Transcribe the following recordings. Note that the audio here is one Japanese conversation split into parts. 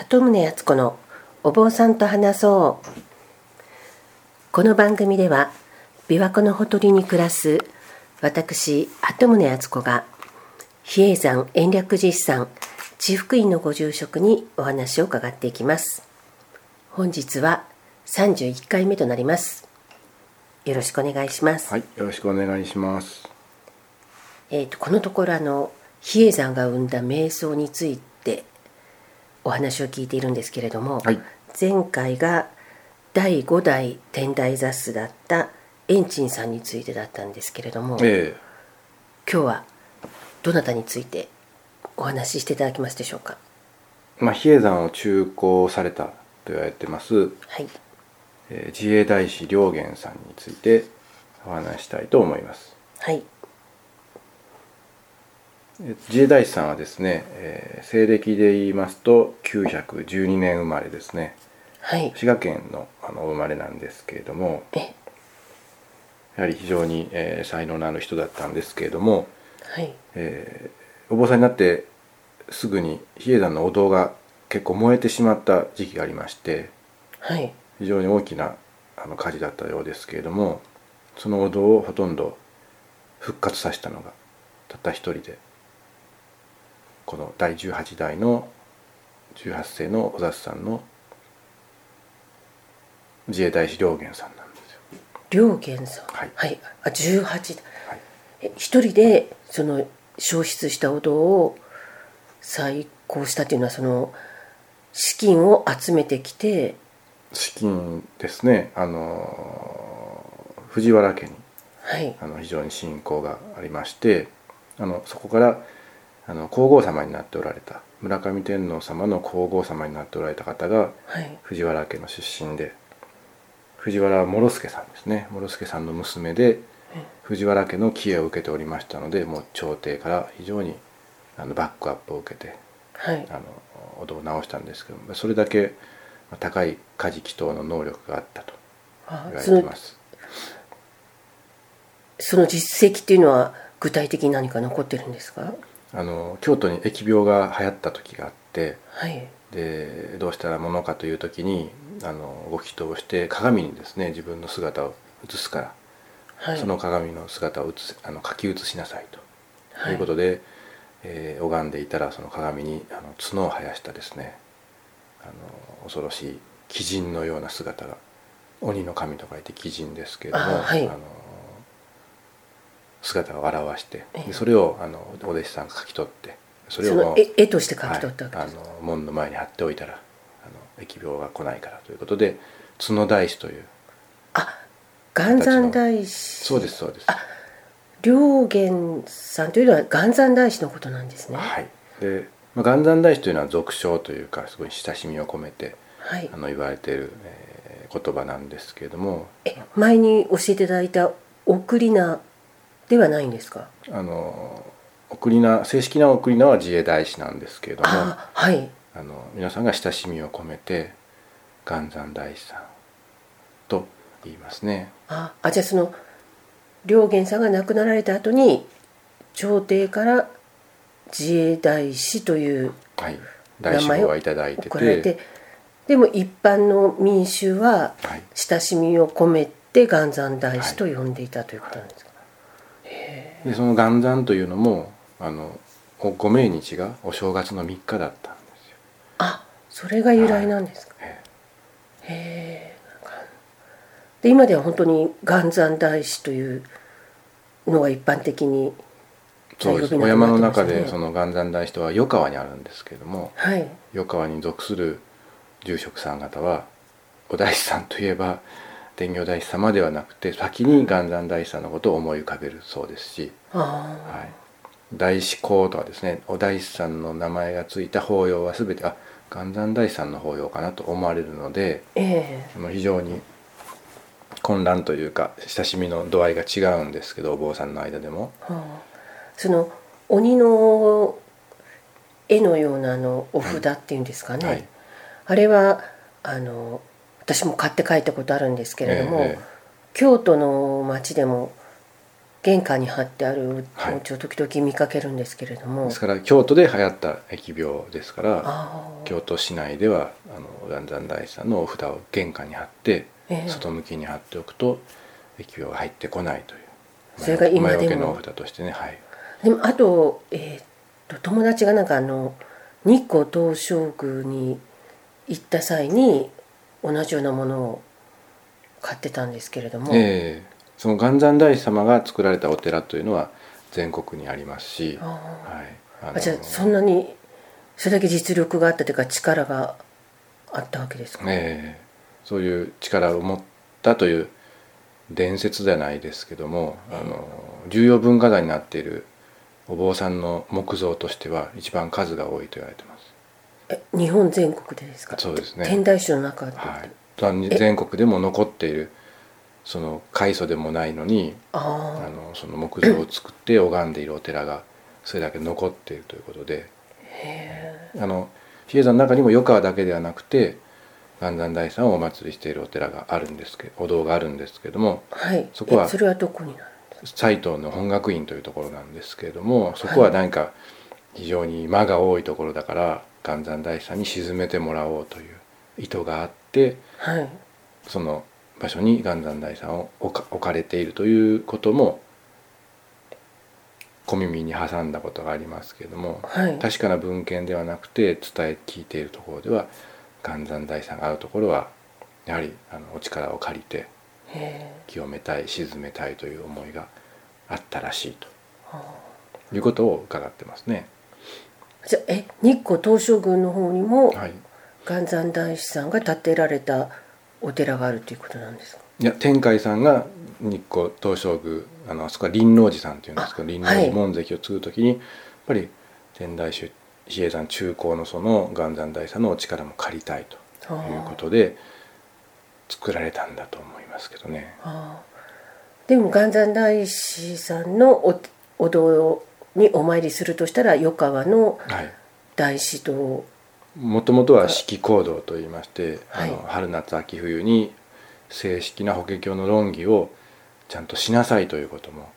鳩宗敦子のお坊さんと話そう。この番組では琵琶湖のほとりに暮らす私鳩宗敦子が比叡山延暦寺さん地福院のご住職にお話を伺っていきます。本日は31回目となります。よろしくお願いします。はい、よろしくお願いします。えー、とこのところあの比叡山が生んだ瞑想についてお話を聞いているんですけれども、はい。前回が第5代天台座主だった円珍さんについてだったんですけれども、え今日はどなたについてお話ししていただけますでしょうか？えまあ比叡山を中興されたと言われてます、はい。えー自衛大師良源さんについてお話ししたいと思います。はい。えー自衛大師さんはですね、えー西暦で言いますと912年生まれですね。はい。滋賀県のあのお生まれなんですけれども、え。やはり非常に、えー才能のある人だったんですけれども、はい。えーお坊さんになってすぐに比叡山のお堂が結構燃えてしまった時期がありましてはい。非常に大きなあの火事だったようですけれどもそのお堂をほとんど復活させたのがたった一人でこの第18代の18世の小雑さんの自衛隊士良源さんなんですよ。良源さん？はい。あ18代。はい。え一人でその焼失したお堂を再興したっていうのはその資金を集めてきて資金ですね。あの藤原家にはい。あの非常に信仰がありましてあのそこからあの皇后様になっておられた。村上天皇様の皇后様になっておられた方がはい。藤原家の出身で藤原諸助さんですね。諸助さんの娘で藤原家の帰依を受けておりましたのでもう朝廷から非常にあのバックアップを受けてはい。あのお堂を直したんですけどもそれだけ高い家事祈祷の能力があったと言われてます。その実績っていうのは具体的に何か残ってるんですか？あの京都に疫病が流行った時があってはい。でどうしたらものかという時にあのご祈祷をして鏡にですね自分の姿を映すから、はい。その鏡の姿を映すあの書き写しなさいと、はい。いうことで、えー拝んでいたらその鏡にあの角を生やしたですねあの恐ろしい鬼人のような姿が鬼の神と書いて鬼人ですけれどもあはい。の姿を表してええ。でそれをあのお弟子さんが書き取ってそれを絵絵として書き取ったわけです、はい、あの門の前に貼っておいたらあの疫病が来ないからということで角大師というあ元山大師。そうですそうです。良源さんというのは元山大師のことなんですね。はい。で、まあ、元山大師というのは俗称というかすごい親しみを込めてはい。あの言われている、えー言葉なんですけれども。え前に教えていただいた送り名ではないんですか？あの送り名正式な送り名は自衛大師なんですけれどもああはい。の皆さんが親しみを込めて元山大師さんと言いますね。ああじゃあその良源さんが亡くなられた後に朝廷から自衛大師というはい。大師号はいただいてて。てでも一般の民衆ははい。親しみを込めて元山大師と呼んでいたということなんですか、でその元山というのもあのおご命日がお正月の3日だったんですよ。あそれが由来なんですか、えへえで今では本当に元山大師というのが一般的にそうです。お山の中でその元山大師とは余川にあるんですけれどもはい。余川に属する住職さん方はお大師さんといえば天行大師様ではなくて先に元山大師さんのことを思い浮かべるそうですし、あはい、大師公とはですねお大師さんの名前がついた法要は全てあ元山大師さんの法要かなと思われるのであええ。もう非常に混乱というか親しみの度合いが違うんですけどお坊さんの間でも。はあ、その鬼の絵のようなあのお札っていうんですかね、はい。あれはあの私も買って帰ったことあるんですけれども、ええ京都の町でも玄関に貼ってあるはい。お家を時々見かけるんですけれども、ですから京都で流行った疫病ですから京都市内ではあの元山大師さんのお札を玄関に貼って、ええ。外向きに貼っておくと疫病が入ってこないという。それが今でも。のお札としてねはい。でもあと,、えー、と友達がなんかあの日光東照宮に行った際に同じようなものを買ってたんですけれども、ええ。その元山大師様が作られたお寺というのは全国にありますし、あはい、あのーあじゃあそんなにそれだけ実力があったというか力があったわけですか、ええ。そういう力を持ったという伝説ではないですけども、あの重要文化財になっているお坊さんの木像としては一番数が多いと言われてます。え日本全国でですか？そうですね。天台宗の中で、はい、と全国でも残っているその開祖でもないのにああのその木像を作って拝んでいるお寺がそれだけ残っているということで。あの比叡山の中にも余川だけではなくて元山大師さんをお祭りしているお寺があるんですけどお堂があるんですけどもえはい。そこはえそれはどこになる斎藤の本学院というところなんですけれどもそこは何か非常に間が多いところだから元山大師さんに鎮めてもらおうという意図があってかはい。その場所に元山大師さんを置かれているということも小耳に挟んだことがありますけれどもはい。確かな文献ではなくて伝え聞いているところでは元山大師さんが会うところはやはりあのお力を借りて清めたい鎮めたいという思いがあったらしいあということを伺ってますね。じゃあえ日光東照宮の方にもはい、元山大師さんが建てられたお寺があるということなんですか？いや天海さんが日光東照宮あのあそこは輪王寺さんっていうんですけどあ輪王寺門跡を継ぐ時に、やっぱり天台宗比叡山中高のその元山大師さんのお力も借りたいということで作られたんだと思いますけどね。ああ。でも元山大師さんのおお堂にお参りするとしたら余川のはい。大師堂もともとは四季行動といいまして、はい。あの春夏秋冬に正式な法華経の論議をちゃんとしなさいということも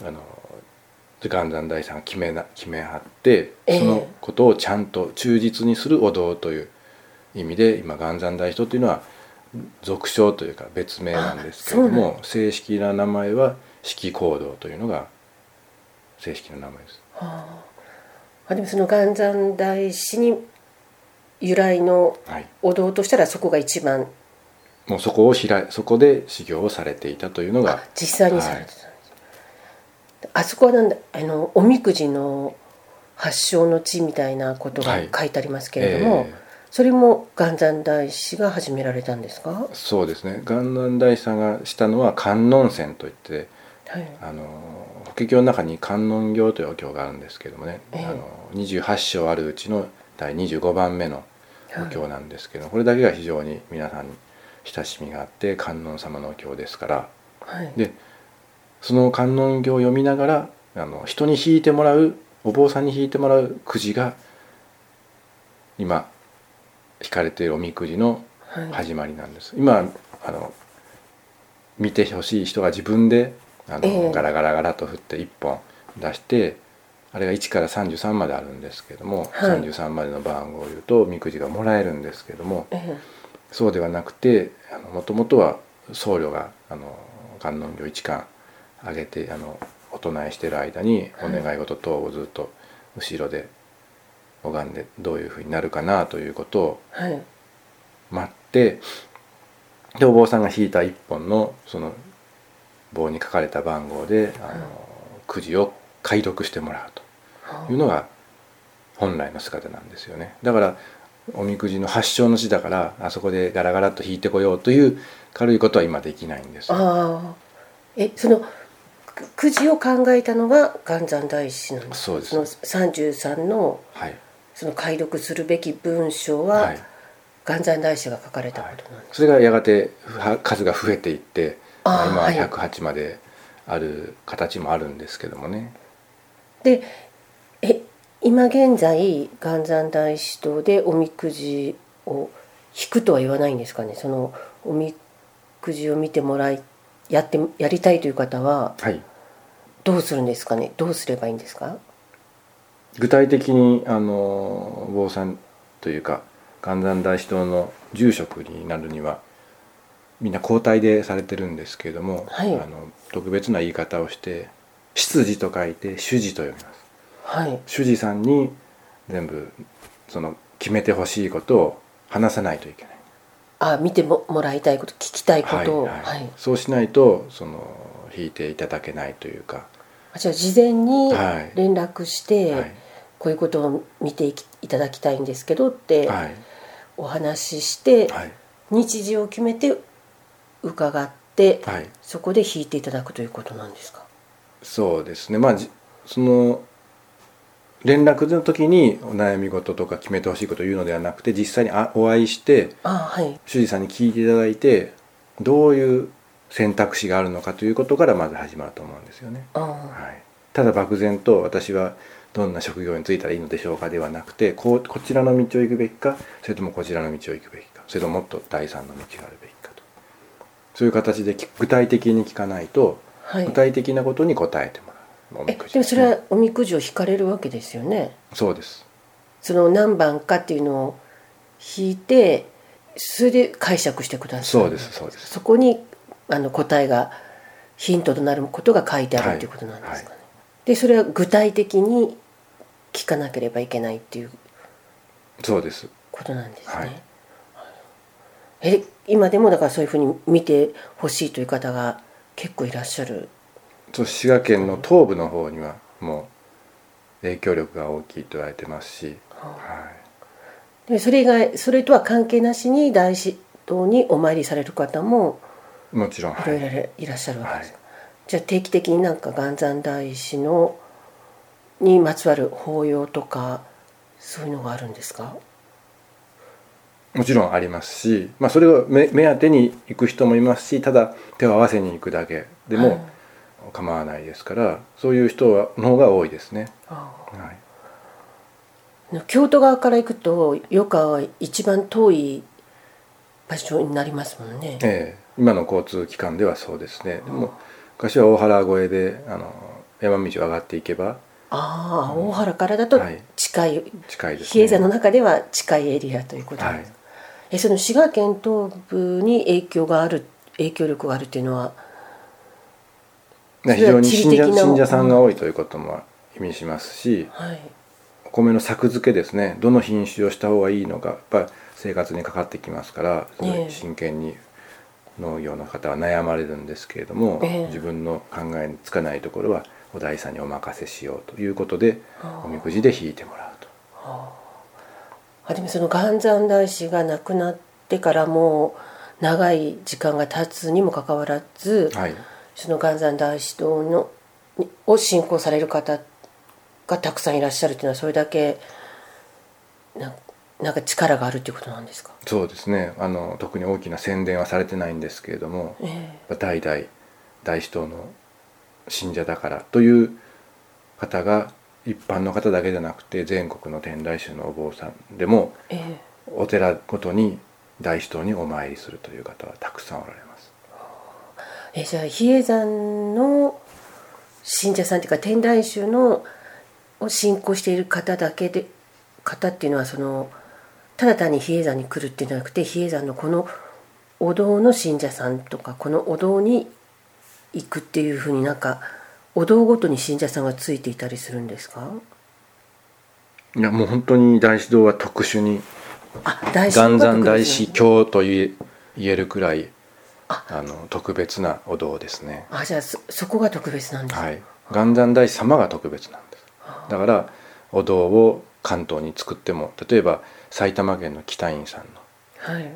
あの元山大師さんが決めな決めはって、ええ。そのことをちゃんと忠実にするお堂という意味で今元山大師堂というのは俗称というか別名なんですけれども正式な名前は四季行動というのが正式な名前です。あ。あでもその元山大師に由来のはい。お堂としたらそこが一番。もうそこを開いそこで修行をされていたというのがあ実際にされてたんです、あそこはなんだあのおみくじの発祥の地みたいなことがはい。書いてありますけれども、ええ。それも元山大師が始められたんですか、そうですね。元南大師さんがしたのは観音線といってはい、あの法華経の中に観音経というお経があるんですけどもね、ええ。あの28章あるうちの第25番目のお経なんですけど、これだけが非常に皆さんに親しみがあって観音様のお経ですから。はい、でその観音経を読みながらあの人に引いてもらうお坊さんに引いてもらうくじが今引かれているおみくじのはい。始まりなんです、今あの見てほしい人が自分であの、ええ。ガラガラガラと振って1本出してあれが1から33まであるんですけども、はい。33までの番号を言うとおみくじがもらえるんですけどもえそうではなくてもともとは僧侶があの観音経一巻上げてあのお唱えしてる間にお願い事等をずっと後ろで拝んでどういうふうになるかなということを待ってでお坊さんが引いた一本のその棒に書かれた番号であのくじを解読してもらうというのが本来の姿なんですよね。だからおみくじの発祥の地だからあそこでガラガラと引いてこようという軽いことは今できないんです。よああ。えそのくくじを考えたのが元山大師なんですそうです。その33のはい、その解読するべき文章は、はい。元山大師が書かれたことなんです、それがやがては数が増えていってあー今ははい108まである形もあるんですけどもね、でえ今現在元山大師堂でおみくじを引くとは言わないんですかね？そのおみくじを見てもらいやってやりたいという方ははい。どうするんですかね？どうすればいいんですか？具体的にあのお坊さんというか元山大師堂の住職になるにはみんな交代でされてるんですけれども、はい。あの特別な言い方をして「執事」と書いて「主事」と読みます。はい。主事さんに全部その決めてほしいことを話さないといけない。あ見てももらいたいこと聞きたいことを。はい。そうしないとその引いていただけないというか、あじゃあ事前にはい。連絡して、はい。こういうことを見ていただきたいんですけどってはい。お話しして、はい。日時を決めて伺って、はい。そこで引いていただくということなんですか？そうですね。まあじその連絡の時にお悩み事とか決めてほしいことを言うのではなくて実際にあお会いしてあはい。主治さんに聞いていただいてどういう選択肢があるのかということからまず始まると思うんですよね。あはい、ただ漠然と私はどんな職業に就いたらいいのでしょうかではなくてこうこちらの道を行くべきかそれともこちらの道を行くべきかそれとももっと第三の道があるべきそういう形でき具体的に聞かないとはい。具体的なことに答えてもらう、おみえくじでもそれはおみくじ。を引かれるわけですよね？そうです。その何番かっていうのを引いてそれで解釈してください。そうですそうです。そこにあの答えがヒントとなることが書いてあるっていうことなんですかね、でそれは具体的に聞かなければいけないっていうそうです。ことなんですね、はいえ今でもだからそういうふうに見てほしいという方が結構いらっしゃる。そう滋賀県の東部の方にはもう影響力が大きいと言われてますし、はでそれ以外それとは関係なしに大師堂にお参りされる方もい、もちろん、いはい。ろいろいらっしゃるわけです。か、はい。じゃあ定期的になんか元山大師のにまつわる法要とかそういうのがあるんですか？もちろんありますし、まあ、それを目目当てに行く人もいますしただ手を合わせに行くだけではい。も構わないですから、そういう人はの方が多いですね。あはい、あ京都側から行くと余川は一番遠い場所になりますもんね、ええ。今の交通機関ではそうですね。でも昔は大原越えであの山道を上がっていけばああ大原からだとはい。近い、近いです、比叡山の中では近いエリアということですか、えその滋賀県東部に影響がある影響力があるっていうのは非常に信者信者さんが多いということも意味しますし、はい。お米の作付けですね。どの品種をした方がいいのかやっぱり生活にかかってきますから真剣に農業の方は悩まれるんですけれども、ええ。自分の考えにつかないところはお大さんにお任せしようということでおみくじで引いてもらうと。あでもその元山大師が亡くなってからもう長い時間が経つにもかかわらず、はい、その元山大師堂のにを信仰される方がたくさんいらっしゃるというのはそれだけななんか力があるということなんですか、そうですね。あの特に大きな宣伝はされてないんですけれどもえやっぱ代々大師堂の信者だからという方が一般の方だけじゃなくて全国の天台宗のお坊さんでもえええお寺ごとに大師堂にお参りするという方はたくさんおられます。えじゃあ比叡山の信者さんというか天台宗のを信仰している方だけで方っていうのはそのただ単に比叡山に来るっていうんじゃなくて比叡山のこのお堂の信者さんとかこのお堂に行くっていうふうになんかお堂ごとに信者さんがついていたりするんですか？いやもう本当に大師堂は特殊にあ大師元山大師ね。教と言え言えるくらいあ。あの特別なお堂ですね。あじゃあそそこが特別なんですか、はい、元山大師様が特別なんです。だからお堂を関東に作っても例えば埼玉県の北院さんのはい。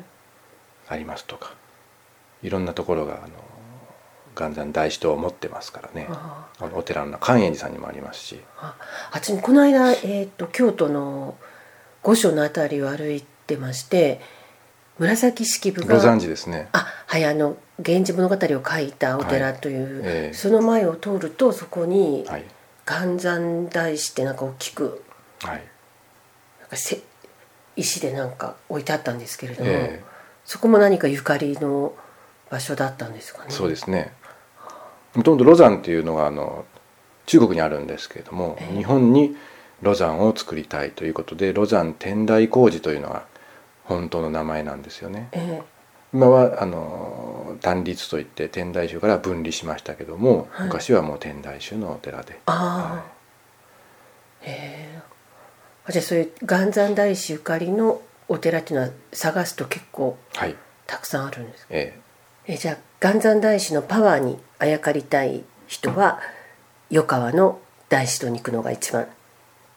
ありますとかいろんなところがあの元山大師堂を持ってますからねああのお寺の寛永寺さんにもありますし。ああっちにこの間、えー、と京都の御所の辺りを歩いてまして紫式部がご存知ですね。あはいあの「源氏物語」を書いたお寺という、はいええ。その前を通るとそこにはい。元山大師ってなんか大きくはい。なんかせ石でなんか置いてあったんですけれども、えそこも何かゆかりの場所だったんですかね？えそうですねもともとロザンっていうのがあの中国にあるんですけれども、ええ。日本にロザンを作りたいということでロザン天台工事というのが本当の名前なんですよね。え今はあの単立といって天台宗から分離しましたけども、はい。昔はもう天台宗のお寺で。ああ、へえ。あじゃあそういう元山大師ゆかりのお寺っていうのは探すと結構はい。たくさんあるんですか？ええじゃあ元山大師のパワーにあやかりたい人は余川の大師とに行くのが一番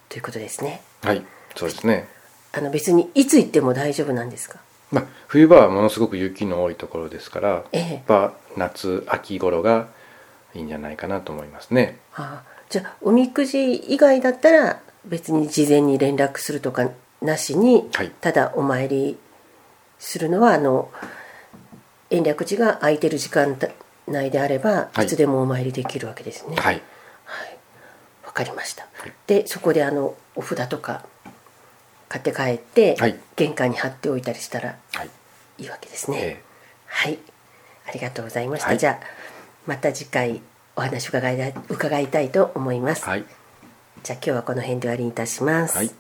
ということですね。えはいそうですね、あの別にいつ行っても大丈夫なんですか？まあ、冬場はものすごく雪の多いところですから、ええ。やっぱ夏秋頃がいいんじゃないかなと思いますね。ああじゃあおみくじ以外だったら別に事前に連絡するとかなしに、はい。ただお参りするのはあの延暦寺が空いてる時間内であれば、はい。い、つでもお参りできるわけですね。はい。はい。わかりました、でそこであのお札とか買って帰って、はい。玄関に貼っておいたりしたらはい。いいわけですね、えはい。ありがとうございました、はい。じゃあまた次回お話伺い伺いたいと思います、えはい。じゃあ今日はこの辺で終わりにいたします、はい